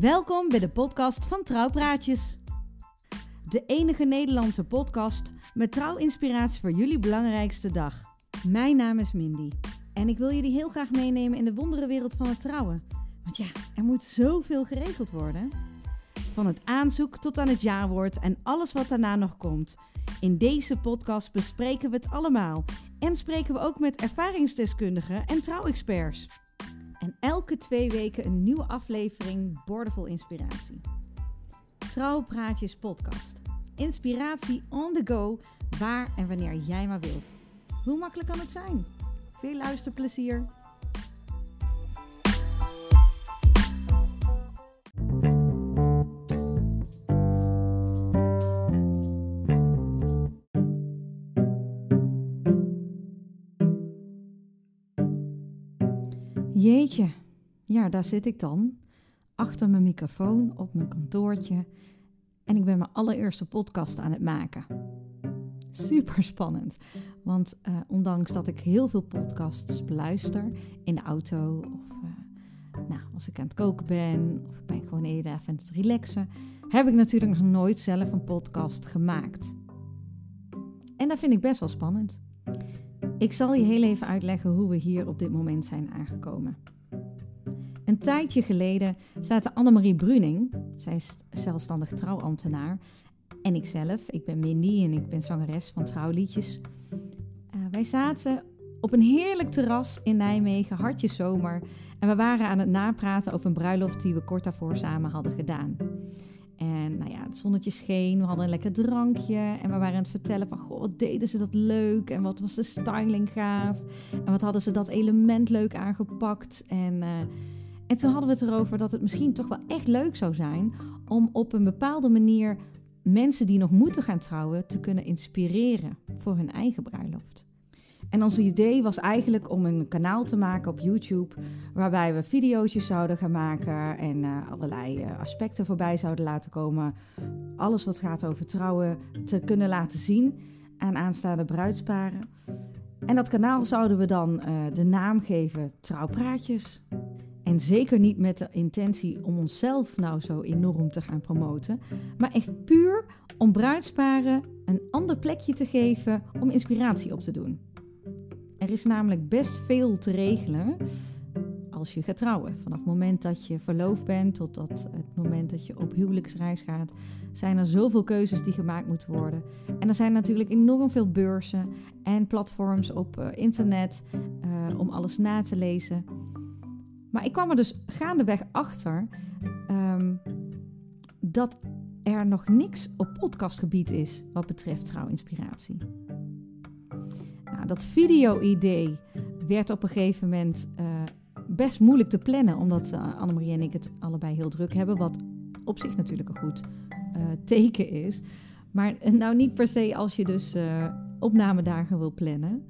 Welkom bij de podcast van Trouwpraatjes. De enige Nederlandse podcast met trouwinspiratie voor jullie belangrijkste dag. Mijn naam is Mindy en ik wil jullie heel graag meenemen in de wonderenwereld van het trouwen. Want ja, er moet zoveel geregeld worden. Van het aanzoek tot aan het jaarwoord en alles wat daarna nog komt. In deze podcast bespreken we het allemaal en spreken we ook met ervaringsdeskundigen en trouwexperts. En elke twee weken een nieuwe aflevering Bordevol Inspiratie. Trouwpraatjes podcast. Inspiratie on the go, waar en wanneer jij maar wilt. Hoe makkelijk kan het zijn? Veel luisterplezier! Jeetje, ja, daar zit ik dan. Achter mijn microfoon op mijn kantoortje. En ik ben mijn allereerste podcast aan het maken. Super spannend. Want uh, ondanks dat ik heel veel podcasts beluister in de auto of uh, nou, als ik aan het koken ben of ik ben gewoon even aan het relaxen, heb ik natuurlijk nog nooit zelf een podcast gemaakt. En dat vind ik best wel spannend. Ik zal je heel even uitleggen hoe we hier op dit moment zijn aangekomen. Een tijdje geleden zaten Annemarie Bruning, zij is zelfstandig trouwambtenaar, en ikzelf, ik ben Mindy en ik ben zangeres van trouwliedjes. Uh, wij zaten op een heerlijk terras in Nijmegen, hartje zomer, en we waren aan het napraten over een bruiloft die we kort daarvoor samen hadden gedaan. En nou ja, het zonnetje scheen, we hadden een lekker drankje. En we waren aan het vertellen van, goh, wat deden ze dat leuk? En wat was de styling gaaf? En wat hadden ze dat element leuk aangepakt? En... Uh, en toen hadden we het erover dat het misschien toch wel echt leuk zou zijn om op een bepaalde manier mensen die nog moeten gaan trouwen te kunnen inspireren voor hun eigen bruiloft. En ons idee was eigenlijk om een kanaal te maken op YouTube waarbij we video's zouden gaan maken en uh, allerlei uh, aspecten voorbij zouden laten komen. Alles wat gaat over trouwen te kunnen laten zien aan aanstaande bruidsparen. En dat kanaal zouden we dan uh, de naam geven Trouwpraatjes. En zeker niet met de intentie om onszelf nou zo enorm te gaan promoten, maar echt puur om bruidsparen een ander plekje te geven om inspiratie op te doen. Er is namelijk best veel te regelen als je gaat trouwen. Vanaf het moment dat je verloofd bent tot dat het moment dat je op huwelijksreis gaat, zijn er zoveel keuzes die gemaakt moeten worden. En er zijn natuurlijk enorm veel beurzen en platforms op uh, internet uh, om alles na te lezen. Maar ik kwam er dus gaandeweg achter um, dat er nog niks op podcastgebied is wat betreft trouwinspiratie. Nou, dat video-idee werd op een gegeven moment uh, best moeilijk te plannen, omdat uh, Annemarie en ik het allebei heel druk hebben, wat op zich natuurlijk een goed uh, teken is. Maar nou niet per se als je dus opnamedagen wil plannen.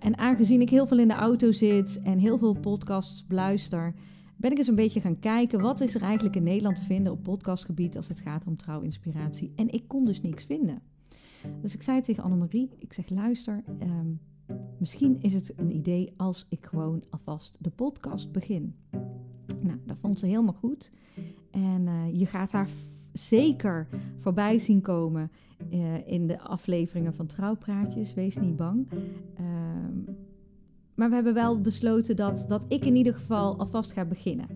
En aangezien ik heel veel in de auto zit en heel veel podcasts beluister, ben ik eens een beetje gaan kijken wat is er eigenlijk in Nederland te vinden op podcastgebied als het gaat om trouwinspiratie. En ik kon dus niks vinden. Dus ik zei tegen Annemarie, ik zeg luister, um, misschien is het een idee als ik gewoon alvast de podcast begin. Nou, dat vond ze helemaal goed. En uh, je gaat haar zeker voorbij zien komen uh, in de afleveringen van Trouwpraatjes. Wees niet bang. Uh, maar we hebben wel besloten dat, dat ik in ieder geval alvast ga beginnen.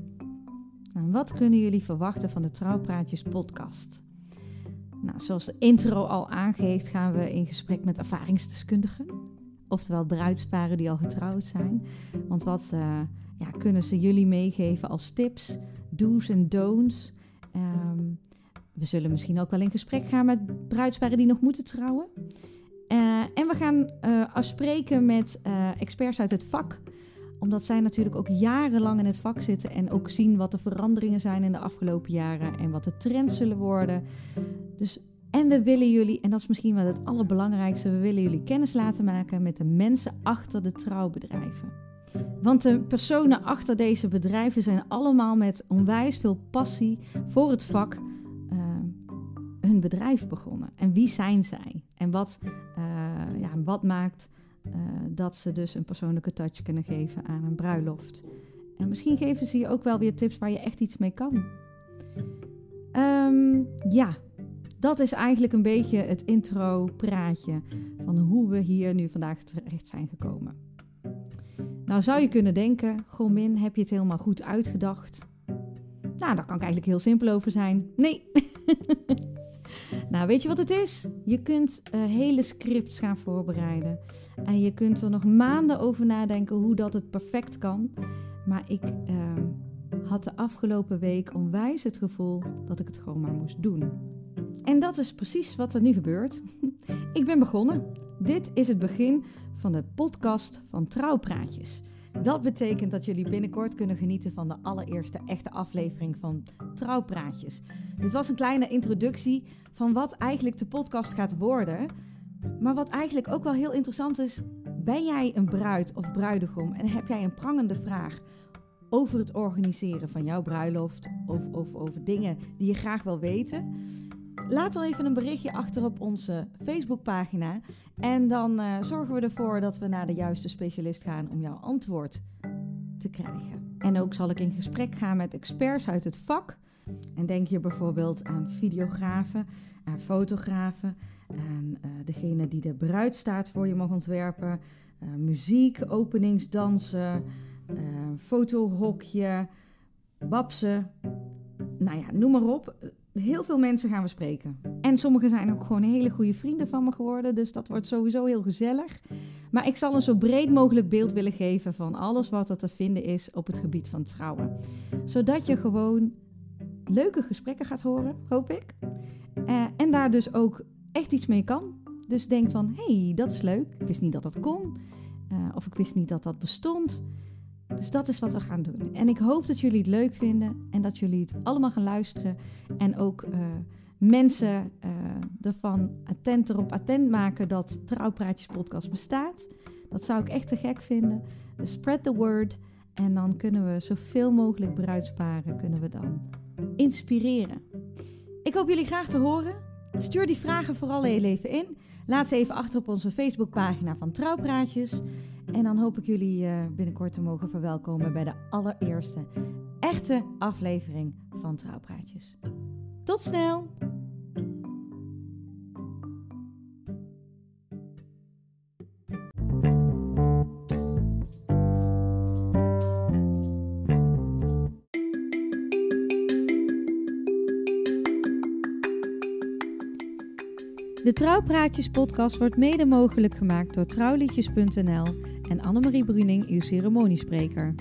Nou, wat kunnen jullie verwachten van de Trouwpraatjes podcast? Nou, zoals de intro al aangeeft, gaan we in gesprek met ervaringsdeskundigen. Oftewel bruidsparen die al getrouwd zijn. Want wat uh, ja, kunnen ze jullie meegeven als tips, do's en don'ts? Um, we zullen misschien ook wel in gesprek gaan met bruidsparen die nog moeten trouwen. Uh, en we gaan uh, afspreken met experts uit het vak. Omdat zij natuurlijk ook jarenlang in het vak zitten en ook zien wat de veranderingen zijn in de afgelopen jaren en wat de trends zullen worden. Dus, en we willen jullie, en dat is misschien wel het allerbelangrijkste, we willen jullie kennis laten maken met de mensen achter de trouwbedrijven. Want de personen achter deze bedrijven zijn allemaal met onwijs veel passie voor het vak hun bedrijf begonnen? En wie zijn zij? En wat, uh, ja, wat maakt uh, dat ze dus een persoonlijke touch kunnen geven aan een bruiloft? En misschien geven ze je ook wel weer tips waar je echt iets mee kan. Ehm, ja, dat is eigenlijk een beetje het intro-praatje van hoe we hier nu vandaag terecht zijn gekomen. Nou zou je kunnen denken, Gomin, heb je het helemaal goed uitgedacht? Nou, daar kan ik eigenlijk heel simpel over zijn. Nee. nou, weet je wat het is? Je kunt uh, hele scripts gaan voorbereiden. En je kunt er nog maanden over nadenken hoe dat het perfect kan. Maar ik uh, had de afgelopen week onwijs het gevoel dat ik het gewoon maar moest doen. En dat is precies wat er nu gebeurt. ik ben begonnen. Dit is het begin van de podcast van Trouwpraatjes. Dat betekent dat jullie binnenkort kunnen genieten van de allereerste echte aflevering van Trouwpraatjes. Dit was een kleine introductie van wat eigenlijk de podcast gaat worden. Maar wat eigenlijk ook wel heel interessant is: ben jij een bruid of bruidegom en heb jij een prangende vraag over het organiseren van jouw bruiloft of, of over dingen die je graag wil weten? Laat dan even een berichtje achter op onze Facebookpagina. En dan uh, zorgen we ervoor dat we naar de juiste specialist gaan om jouw antwoord te krijgen. En ook zal ik in gesprek gaan met experts uit het vak. En denk je bijvoorbeeld aan videografen, aan fotografen, aan uh, degene die de bruidstaat voor je mag ontwerpen, uh, muziek, openingsdansen, fotohokje, babsen. Nou ja, noem maar op heel veel mensen gaan we spreken. En sommigen zijn ook gewoon hele goede vrienden van me geworden. Dus dat wordt sowieso heel gezellig. Maar ik zal een zo breed mogelijk beeld willen geven van alles wat er te vinden is op het gebied van trouwen. Zodat je gewoon leuke gesprekken gaat horen, hoop ik. Uh, en daar dus ook echt iets mee kan. Dus denk van, hé, hey, dat is leuk. Ik wist niet dat dat kon. Uh, of ik wist niet dat dat bestond. Dus dat is wat we gaan doen. En ik hoop dat jullie het leuk vinden en dat jullie het allemaal gaan luisteren. En ook uh, mensen uh, ervan attent erop attent maken dat Trouwpraatjes podcast bestaat. Dat zou ik echt te gek vinden. Dus spread the word. En dan kunnen we zoveel mogelijk bruidsparen kunnen we dan inspireren. Ik hoop jullie graag te horen. Stuur die vragen vooral heel even in. Laat ze even achter op onze Facebookpagina van Trouwpraatjes. En dan hoop ik jullie uh, binnenkort te mogen verwelkomen bij de allereerste echte aflevering van Trouwpraatjes. Tot snel! De Trouwpraatjes podcast wordt mede mogelijk gemaakt door trouwliedjes.nl en Annemarie Bruning, uw ceremoniespreker.